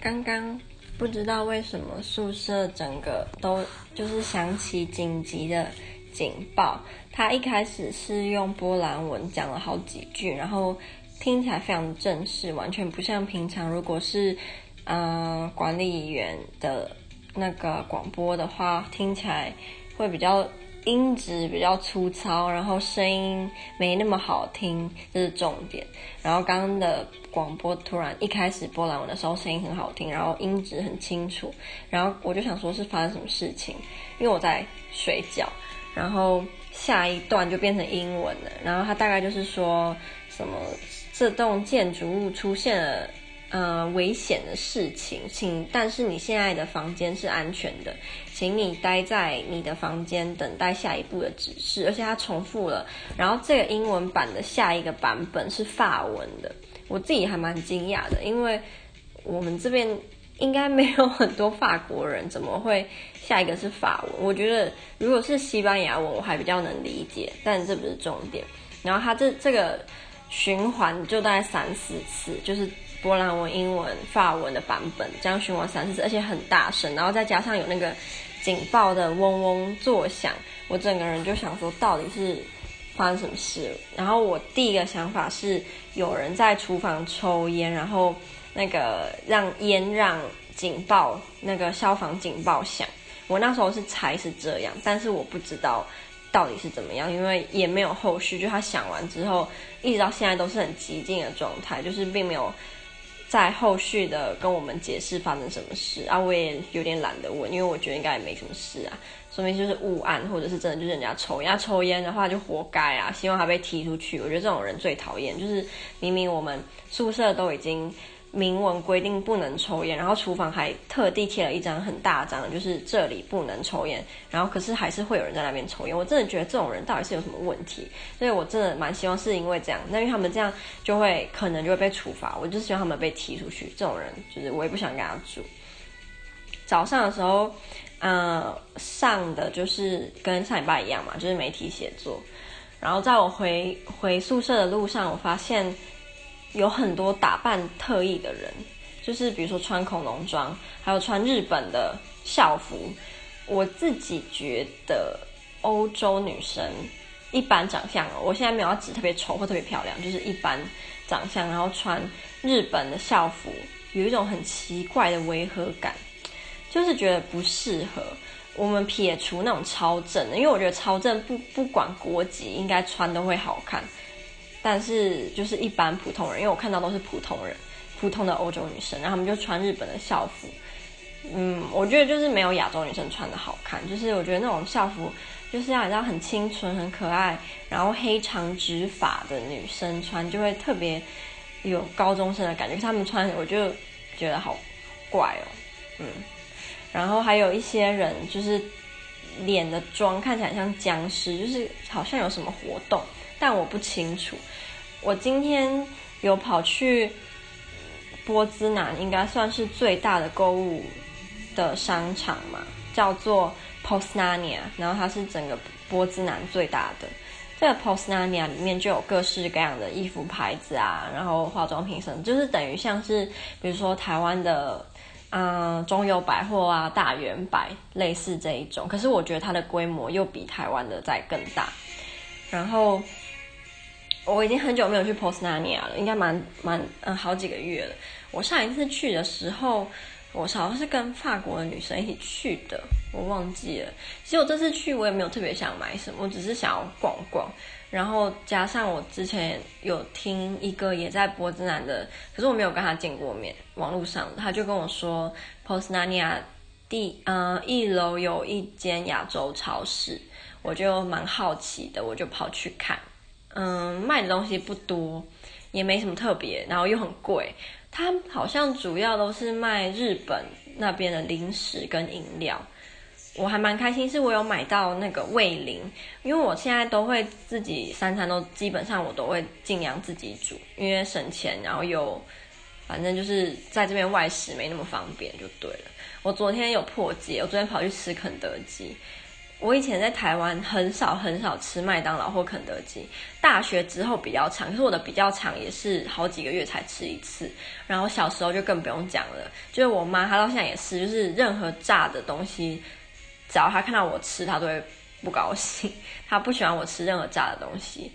刚刚不知道为什么宿舍整个都就是响起紧急的警报。他一开始是用波兰文讲了好几句，然后听起来非常正式，完全不像平常如果是嗯、管理员的那个广播的话，听起来会比较。音质比较粗糙，然后声音没那么好听，这是重点。然后刚刚的广播突然一开始波兰文的时候声音很好听，然后音质很清楚，然后我就想说是发生什么事情，因为我在睡觉，然后下一段就变成英文了，然后它大概就是说什么这栋建筑物出现了。呃，危险的事情，请，但是你现在的房间是安全的，请你待在你的房间等待下一步的指示。而且它重复了，然后这个英文版的下一个版本是法文的，我自己还蛮惊讶的，因为我们这边应该没有很多法国人，怎么会下一个是法文？我觉得如果是西班牙文，我还比较能理解，但这不是重点。然后它这这个循环就大概三四次，就是。波兰文、英文、法文的版本，这样循环三次，而且很大声，然后再加上有那个警报的嗡嗡作响，我整个人就想说，到底是发生什么事？然后我第一个想法是有人在厨房抽烟，然后那个让烟让警报那个消防警报响。我那时候是猜是这样，但是我不知道到底是怎么样，因为也没有后续，就他响完之后，一直到现在都是很寂静的状态，就是并没有。在后续的跟我们解释发生什么事啊，我也有点懒得问，因为我觉得应该也没什么事啊，说明就是误案，或者是真的就是人家抽烟，抽烟的话就活该啊，希望他被踢出去。我觉得这种人最讨厌，就是明明我们宿舍都已经。明文规定不能抽烟，然后厨房还特地贴了一张很大张，就是这里不能抽烟，然后可是还是会有人在那边抽烟。我真的觉得这种人到底是有什么问题？所以我真的蛮希望是因为这样，那因为他们这样就会可能就会被处罚。我就希望他们被踢出去。这种人就是我也不想跟他住。早上的时候，呃，上的就是跟上礼拜一样嘛，就是媒体写作。然后在我回回宿舍的路上，我发现。有很多打扮特异的人，就是比如说穿恐龙装，还有穿日本的校服。我自己觉得欧洲女生一般长相，我现在没有要指特别丑或特别漂亮，就是一般长相，然后穿日本的校服，有一种很奇怪的违和感，就是觉得不适合。我们撇除那种超正的，因为我觉得超正不不管国籍，应该穿都会好看。但是就是一般普通人，因为我看到都是普通人，普通的欧洲女生，然后他们就穿日本的校服。嗯，我觉得就是没有亚洲女生穿的好看。就是我觉得那种校服就是要你知道很清纯、很可爱，然后黑长直发的女生穿就会特别有高中生的感觉。他们穿我就觉得好怪哦。嗯，然后还有一些人就是脸的妆看起来像僵尸，就是好像有什么活动。但我不清楚。我今天有跑去波兹南，应该算是最大的购物的商场嘛，叫做 Posnania，然后它是整个波兹南最大的。这个 Posnania 里面就有各式各样的衣服牌子啊，然后化妆品什么，就是等于像是比如说台湾的嗯中友百货啊、大远百类似这一种。可是我觉得它的规模又比台湾的再更大，然后。我已经很久没有去 Poznania 了，应该蛮蛮嗯好几个月了。我上一次去的时候，我好像是跟法国的女生一起去的，我忘记了。其实我这次去我也没有特别想买什么，我只是想要逛逛。然后加上我之前有听一个也在波兹南的，可是我没有跟他见过面，网络上他就跟我说 Poznania 第嗯一楼有一间亚洲超市，我就蛮好奇的，我就跑去看。嗯，卖的东西不多，也没什么特别，然后又很贵。它好像主要都是卖日本那边的零食跟饮料。我还蛮开心，是我有买到那个味淋，因为我现在都会自己三餐都基本上我都会尽量自己煮，因为省钱，然后又反正就是在这边外食没那么方便就对了。我昨天有破戒，我昨天跑去吃肯德基。我以前在台湾很少很少吃麦当劳或肯德基，大学之后比较长，可是我的比较长也是好几个月才吃一次。然后小时候就更不用讲了，就是我妈她到现在也是，就是任何炸的东西，只要她看到我吃，她都会不高兴，她不喜欢我吃任何炸的东西。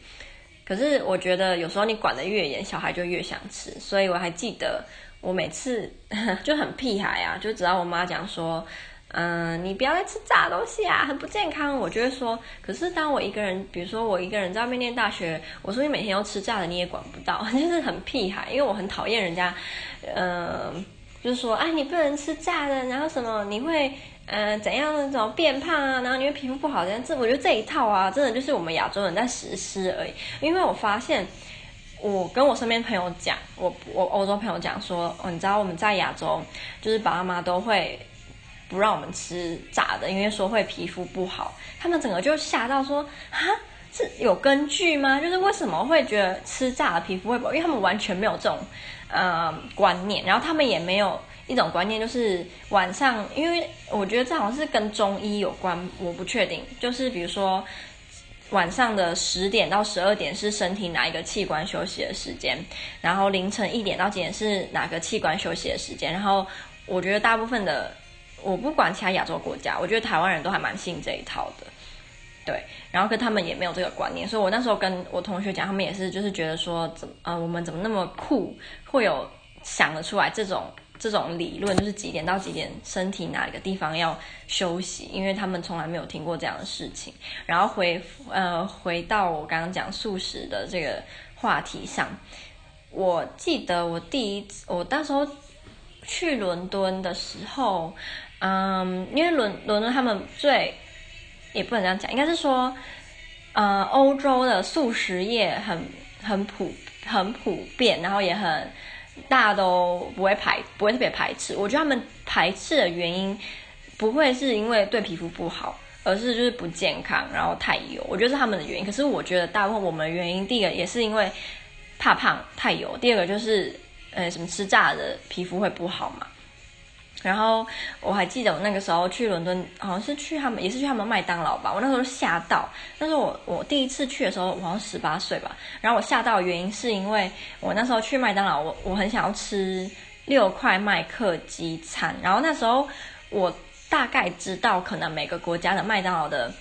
可是我觉得有时候你管得越严，小孩就越想吃。所以我还记得我每次 就很屁孩啊，就只要我妈讲说。嗯，你不要再吃炸东西啊，很不健康。我就会说，可是当我一个人，比如说我一个人在外面念大学，我说你每天都吃炸的，你也管不到，就是很屁孩。因为我很讨厌人家，嗯，就是说，哎，你不能吃炸的，然后什么你会，嗯，怎样那种变胖啊，然后你会皮肤不好这样。这我觉得这一套啊，真的就是我们亚洲人在实施而已。因为我发现，我跟我身边朋友讲，我我欧洲朋友讲说，哦，你知道我们在亚洲，就是爸妈都会。不让我们吃炸的，因为说会皮肤不好。他们整个就吓到说：“啊，是有根据吗？就是为什么会觉得吃炸的皮肤会不好？因为他们完全没有这种呃观念，然后他们也没有一种观念，就是晚上，因为我觉得这好像是跟中医有关，我不确定。就是比如说晚上的十点到十二点是身体哪一个器官休息的时间，然后凌晨一点到几点是哪个器官休息的时间。然后我觉得大部分的。我不管其他亚洲国家，我觉得台湾人都还蛮信这一套的，对。然后跟他们也没有这个观念，所以我那时候跟我同学讲，他们也是就是觉得说，怎么呃，我们怎么那么酷，会有想得出来这种这种理论，就是几点到几点身体哪个地方要休息，因为他们从来没有听过这样的事情。然后回呃回到我刚刚讲素食的这个话题上，我记得我第一次我那时候去伦敦的时候。嗯，因为伦伦敦他们最也不能这样讲，应该是说，呃，欧洲的素食业很很普很普遍，然后也很大家都不会排不会特别排斥。我觉得他们排斥的原因不会是因为对皮肤不好，而是就是不健康，然后太油。我觉得是他们的原因。可是我觉得大部分我们的原因，第一个也是因为怕胖太油，第二个就是呃什么吃炸的皮肤会不好嘛。然后我还记得我那个时候去伦敦，好像是去他们，也是去他们麦当劳吧。我那时候吓到，那是我我第一次去的时候，我好像十八岁吧。然后我吓到的原因是因为我那时候去麦当劳，我我很想要吃六块麦克鸡餐。然后那时候我大概知道，可能每个国家的麦当劳的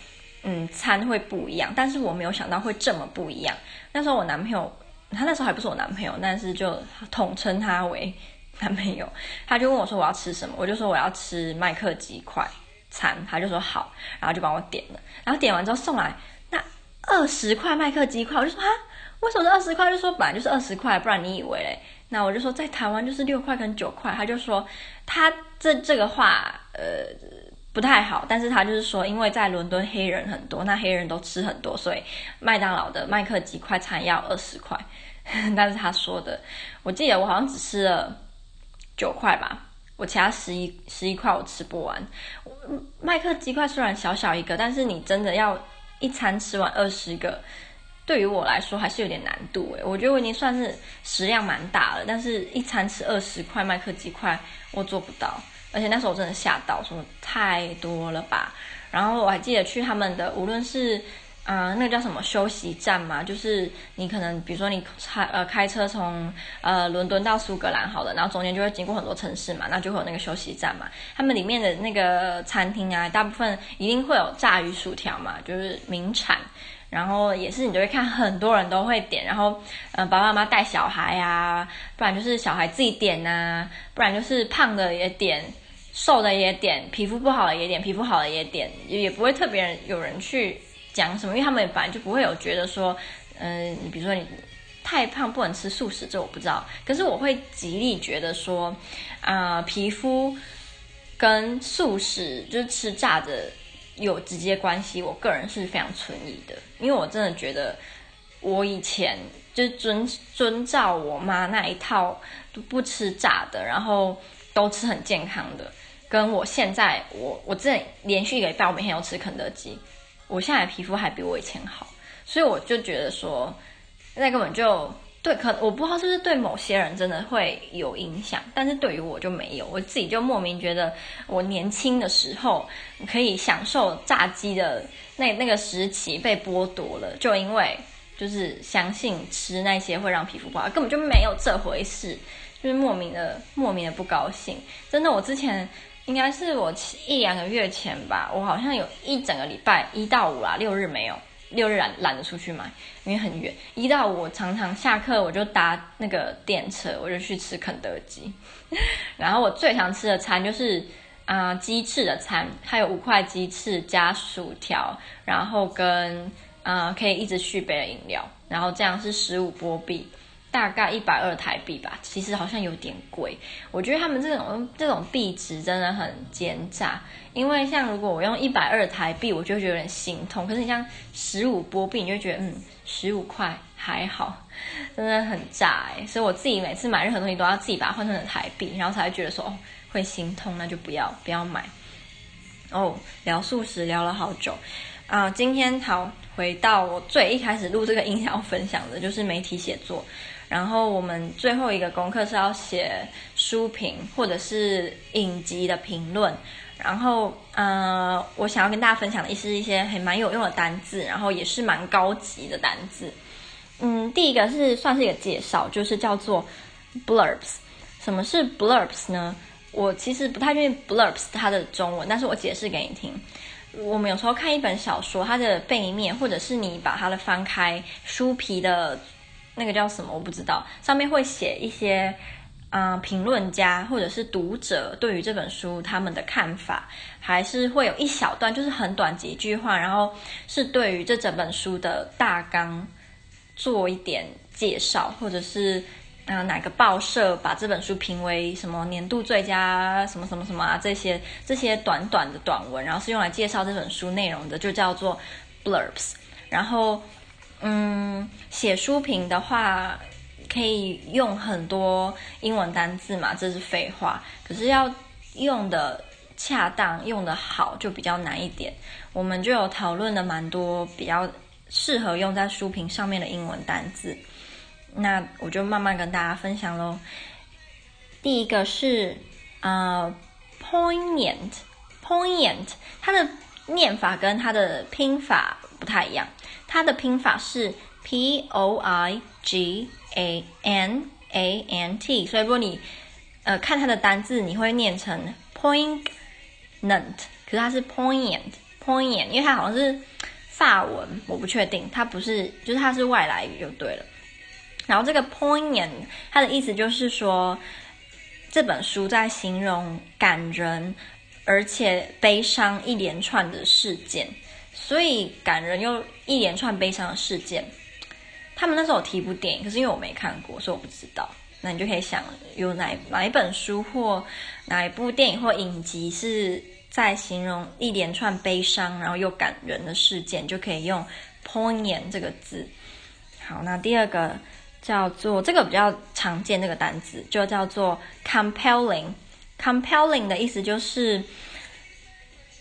嗯餐会不一样，但是我没有想到会这么不一样。那时候我男朋友，他那时候还不是我男朋友，但是就统称他为。男朋友，他就问我说我要吃什么，我就说我要吃麦克鸡块餐，他就说好，然后就帮我点了，然后点完之后送来那二十块麦克鸡块，我就说啊，为什么是二十块？就说本来就是二十块，不然你以为嘞？那我就说在台湾就是六块跟九块，他就说他这这个话呃不太好，但是他就是说因为在伦敦黑人很多，那黑人都吃很多，所以麦当劳的麦克鸡块餐要二十块，但是他说的，我记得我好像只吃了。九块吧，我其他十一十一块我吃不完。麦克鸡块虽然小小一个，但是你真的要一餐吃完二十个，对于我来说还是有点难度诶。我觉得我已经算是食量蛮大了，但是一餐吃二十块麦克鸡块我做不到，而且那时候我真的吓到，说太多了吧。然后我还记得去他们的，无论是。啊、那个叫什么休息站嘛？就是你可能，比如说你开呃开车从呃伦敦到苏格兰好了，然后中间就会经过很多城市嘛，那就会有那个休息站嘛。他们里面的那个餐厅啊，大部分一定会有炸鱼薯条嘛，就是名产。然后也是你就会看很多人都会点，然后呃爸爸妈妈带小孩啊，不然就是小孩自己点呐、不然就是胖的也点，瘦的也点，皮肤不好的也点，皮肤好的也点，也不会特别有人去。讲什么？因为他们本来就不会有觉得说，嗯、你比如说你太胖不能吃素食，这我不知道。可是我会极力觉得说，啊、皮肤跟素食就是吃炸的有直接关系。我个人是非常存疑的，因为我真的觉得我以前就是遵遵照我妈那一套，不吃炸的，然后都吃很健康的，跟我现在我我真的连续一个礼拜我每天都吃肯德基。我现在皮肤还比我以前好，所以我就觉得说，那根本就对，可我不知道是不是对某些人真的会有影响，但是对于我就没有。我自己就莫名觉得，我年轻的时候可以享受炸鸡的那那个时期被剥夺了，就因为就是相信吃那些会让皮肤不好，根本就没有这回事，就是莫名的莫名的不高兴。真的，我之前应该是我一两个月前吧，我好像有一整个礼拜一到五啦，六日没有。六日懒懒得出去买，因为很远。一到五常常下课我就搭那个电车，我就去吃肯德基。然后我最常吃的餐就是啊、呃、鸡翅的餐，还有五块鸡翅加薯条，然后跟啊、可以一直续杯的饮料，然后这样是十五波币。大概一百二台币吧，其实好像有点贵。我觉得他们这种这种币值真的很奸诈，因为像如果我用一百二台币，我就觉得有点心痛。可是你像十五波币，你就觉得嗯，十五块还好，真的很炸哎。所以我自己每次买任何东西都要自己把它换成台币，然后才会觉得说哦会心痛，那就不要不要买。哦，聊素食聊了好久啊，今天好回到我最一开始录这个音想分享的就是媒体写作。然后我们最后一个功课是要写书评或者是影集的评论。然后，呃，我想要跟大家分享的是一些还蛮有用的单字，然后也是蛮高级的单字。嗯，第一个是算是一个介绍，就是叫做 blurbs。什么是 blurbs 呢？我其实不太确定 blurbs 它的中文，但是我解释给你听。我们有时候看一本小说，它的背面，或者是你把它的翻开书皮的。那个叫什么？我不知道。上面会写一些，啊、评论家或者是读者对于这本书他们的看法，还是会有一小段，就是很短几句话，然后是对于这整本书的大纲做一点介绍，或者是，啊、哪个报社把这本书评为什么年度最佳什么什么什么啊，这些这些短短的短文，然后是用来介绍这本书内容的，就叫做 blurbs，然后。嗯，写书评的话，可以用很多英文单字嘛，这是废话。可是要用的恰当、用的好，就比较难一点。我们就有讨论了蛮多比较适合用在书评上面的英文单字。那我就慢慢跟大家分享喽。第一个是呃，poignant，poignant，它的念法跟它的拼法不太一样。它的拼法是 P O I G A N A N T，所以如果你呃看它的单字，你会念成 poignant，可是它是 poignant，poignant，因为它好像是法文，我不确定，它不是，就是它是外来语就对了。然后这个 poignant，它的意思就是说，这本书在形容感人而且悲伤一连串的事件。所以感人又一连串悲伤的事件，他们那时候有提一部电影，可是因为我没看过，所以我不知道。那你就可以想，有哪哪一本书或哪一部电影或影集是在形容一连串悲伤然后又感人的事件，就可以用 poignant 这个字。好，那第二个叫做这个比较常见这个单词，就叫做 compelling。compelling 的意思就是，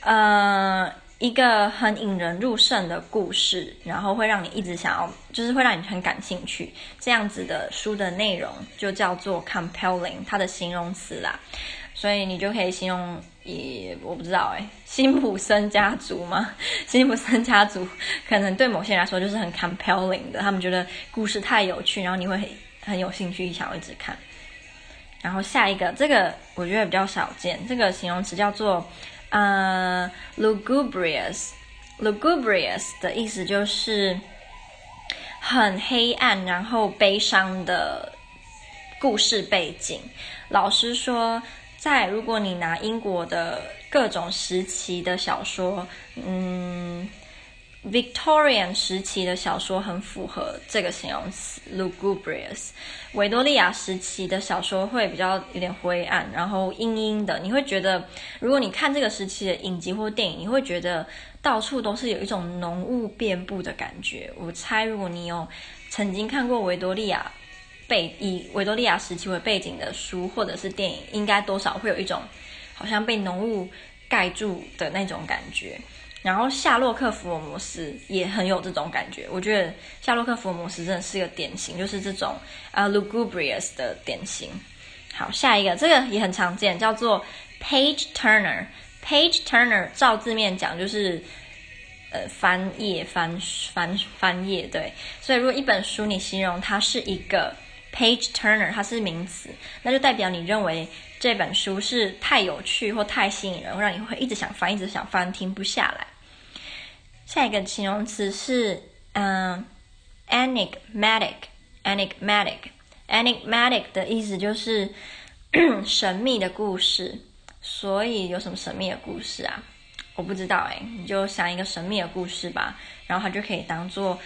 呃。一个很引人入胜的故事，然后会让你一直想要，就是会让你很感兴趣，这样子的书的内容就叫做 compelling，它的形容词啦。所以你就可以形容，也我不知道哎，辛普森家族吗？辛普森家族可能对某些人来说就是很 compelling 的，他们觉得故事太有趣，然后你会很很有兴趣，想要一直看。然后下一个，这个我觉得比较少见，这个形容词叫做。呃、uh，lugubrious，lugubrious 的意思就是很黑暗，然后悲伤的故事背景。老师说，在如果你拿英国的各种时期的小说，嗯。Victorian 时期的小说很符合这个形容词，lugubrious。维多利亚时期的小说会比较有点灰暗，然后阴阴的。你会觉得，如果你看这个时期的影集或电影，你会觉得到处都是有一种浓雾遍布的感觉。我猜，如果你有曾经看过维多利亚背以维多利亚时期为背景的书或者是电影，应该多少会有一种好像被浓雾盖住的那种感觉。然后夏洛克·福尔摩斯也很有这种感觉，我觉得夏洛克·福尔摩斯真的是个典型，就是这种啊、uh, lugubrious 的典型。好，下一个这个也很常见，叫做 page turner。page turner 照字面讲就是呃翻页翻翻翻页，对。所以如果一本书你形容它是一个 page turner，它是名词，那就代表你认为这本书是太有趣或太吸引人，让你会一直想翻，一直想翻，停不下来。下一个形容词是嗯，enigmatic，enigmatic，enigmatic 的意思就是 神秘的故事。所以有什么神秘的故事啊？我不知道哎，你就想一个神秘的故事吧，然后它就可以当做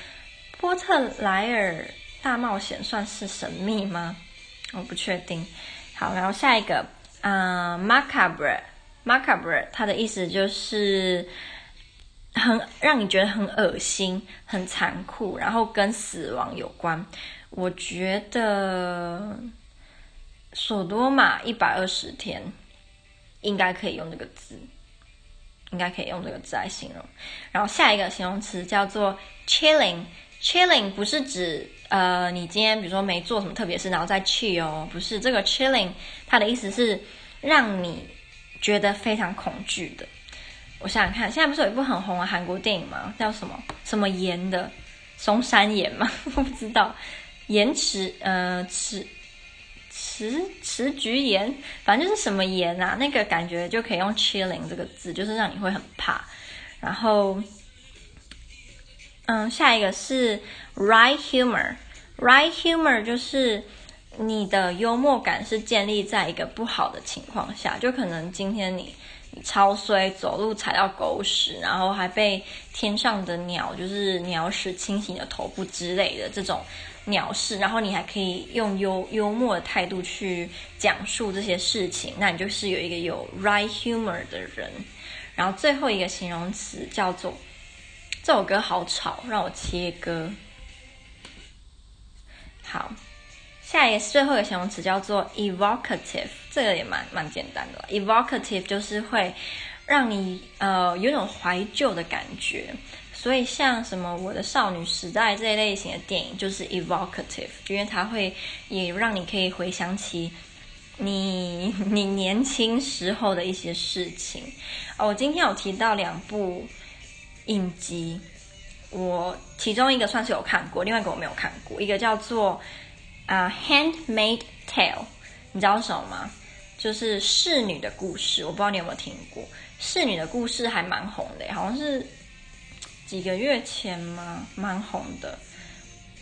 波特莱尔大冒险，算是神秘吗？我不确定。好，然后下一个，嗯，macabre，macabre，它的意思就是。很让你觉得很恶心、很残酷，然后跟死亡有关。我觉得索多玛一百二十天应该可以用这个字，应该可以用这个字来形容。然后下一个形容词叫做 chilling，chilling 不是指呃你今天比如说没做什么特别事，然后再 chill 哦，不是这个 chilling，它的意思是让你觉得非常恐惧的。我想想看，现在不是有一部很红的韩国电影吗？叫什么什么岩的松山岩吗？我不知道，岩池呃池池池菊岩，反正就是什么岩啊？那个感觉就可以用 chilling 这个字，就是让你会很怕。然后，嗯，下一个是 right humor，right humor 就是你的幽默感是建立在一个不好的情况下，就可能今天你。超衰，走路踩到狗屎，然后还被天上的鸟，就是鸟屎侵袭你的头部之类的这种鸟事，然后你还可以用幽幽默的态度去讲述这些事情，那你就是有一个有 right humor 的人。然后最后一个形容词叫做，这首歌好吵，让我切歌。好。下一个最后一个形容词叫做 evocative，这个也蛮蛮简单的。evocative 就是会让你呃有种怀旧的感觉，所以像什么我的少女时代这一类型的电影就是 evocative，因为它会也让你可以回想起你你年轻时候的一些事情。哦，我今天有提到两部影集，我其中一个算是有看过，另外一个我没有看过，一个叫做。啊，《，handmade Tale》，你知道什么吗？就是侍女的故事。我不知道你有没有听过，侍女的故事还蛮红的，好像是几个月前吗？蛮红的。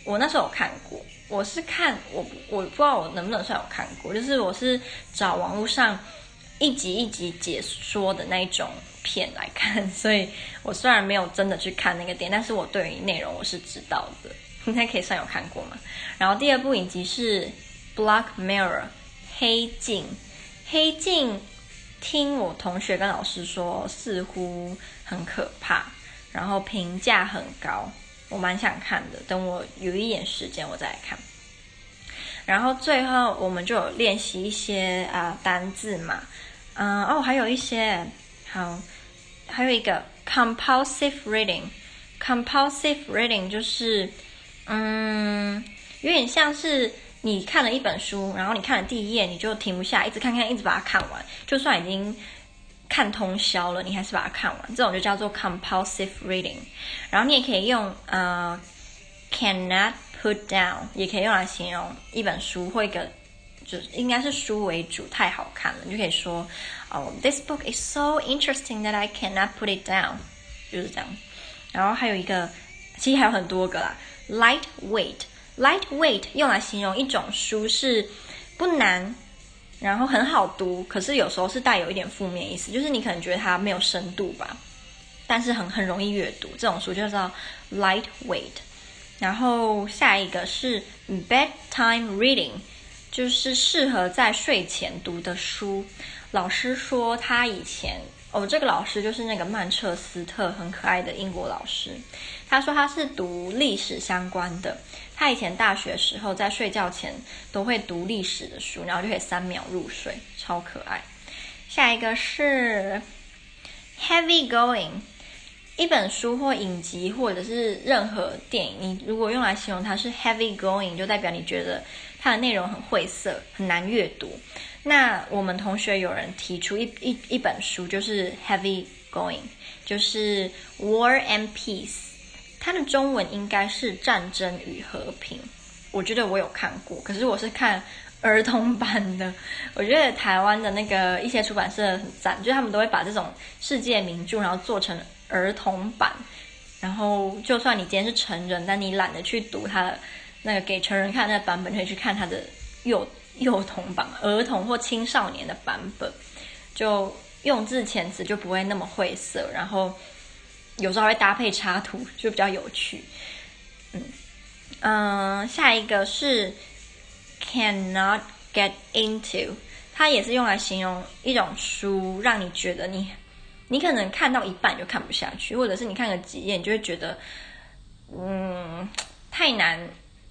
我那时候有看过，我是看我我不知道我能不能算有看过，就是我是找网络上一集一集解说的那种片来看，所以我虽然没有真的去看那个电影，但是我对于内容我是知道的。应该可以算有看过嘛。然后第二部影集是《Black Mirror》黑镜，黑镜听我同学跟老师说似乎很可怕，然后评价很高，我蛮想看的。等我有一点时间我再来看。然后最后我们就有练习一些啊、单字嘛，嗯哦还有一些好，还有一个 compulsive reading，compulsive reading 就是。嗯，有点像是你看了一本书，然后你看了第一页，你就停不下，一直看看，一直把它看完。就算已经看通宵了，你还是把它看完。这种就叫做 compulsive reading。然后你也可以用呃 cannot put down，也可以用来形容一本书或一个，就应该是书为主，太好看了，你就可以说哦，this book is so interesting that I cannot put it down，就是这样。然后还有一个，其实还有很多个啦。Lightweight，lightweight 用来形容一种书是不难，然后很好读，可是有时候是带有一点负面意思，就是你可能觉得它没有深度吧，但是很很容易阅读，这种书就叫 lightweight。然后下一个是 bedtime reading，就是适合在睡前读的书。老师说他以前。哦，这个老师就是那个曼彻斯特很可爱的英国老师。他说他是读历史相关的。他以前大学时候在睡觉前都会读历史的书，然后就可以三秒入睡，超可爱。下一个是 heavy going。一本书或影集，或者是任何电影，你如果用来形容它是 heavy going，就代表你觉得它的内容很晦涩，很难阅读。那我们同学有人提出一一一本书，就是 heavy going，就是 War and Peace，它的中文应该是战争与和平。我觉得我有看过，可是我是看儿童版的。我觉得台湾的那个一些出版社很赞，就是他们都会把这种世界名著，然后做成。儿童版，然后就算你今天是成人，但你懒得去读它的那个给成人看的那个版本，可以去看它的幼幼童版、儿童或青少年的版本，就用字遣词就不会那么晦涩，然后有时候还会搭配插图，就比较有趣。嗯嗯、下一个是 cannot get into，它也是用来形容一种书，让你觉得你。你可能看到一半就看不下去，或者是你看个几页，你就会觉得，嗯，太难，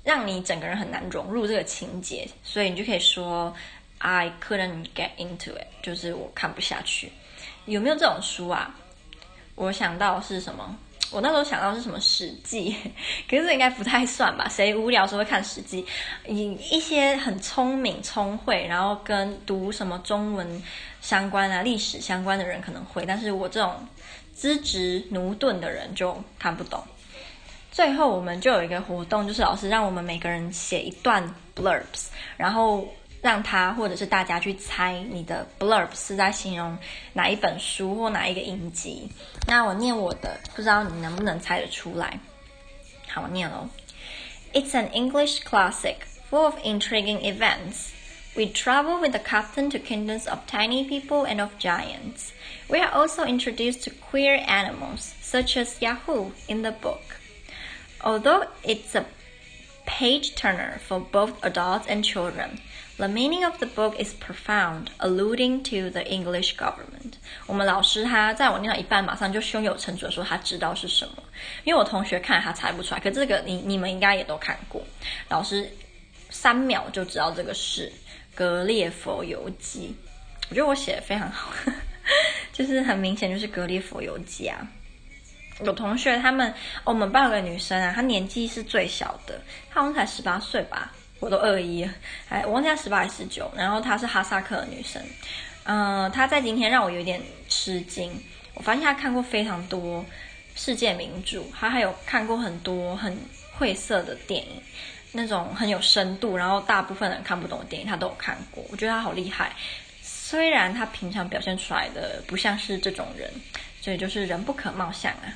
让你整个人很难融入这个情节，所以你就可以说 I couldn't get into it，就是我看不下去。有没有这种书啊？我想到是什么？我那时候想到是什么《史记》，可是应该不太算吧？谁无聊时候会看《史记》？一一些很聪明、聪慧，然后跟读什么中文相关啊、历史相关的人可能会，但是我这种资质駑钝的人就看不懂。最后我们就有一个活动，就是老师让我们每个人写一段 blurbs，然后。让他或者是大家去猜你的 blurb 是在形容哪一本书或哪一个影集。那我念我的，不知道你能不能猜得出来？好，我念喽。It's an English classic full of intriguing events. We travel with the captain to kingdoms of tiny people and of giants. We are also introduced to queer animals, such as Yahoo in the book. Although it's a page turner for both adults and children. The meaning of the book is profound, alluding to the English government. 我们老师他在我念到一半，马上就胸有成竹的说他知道是什么，因为我同学看他猜不出来，可这个你你们应该也都看过。老师三秒就知道这个是《格列佛游记》，我觉得我写的非常好，就是很明显就是《格列佛游记》啊。有同学他们，我们班有个女生啊，她年纪是最小的，她好像才十八岁吧。我都二一，哎，我忘记她十八还是十九。然后她是哈萨克的女生，嗯、她在今天让我有点吃惊。我发现她看过非常多世界名著，她还有看过很多很晦涩的电影，那种很有深度，然后大部分人看不懂的电影，她都有看过。我觉得她好厉害，虽然她平常表现出来的不像是这种人，所以就是人不可貌相啊。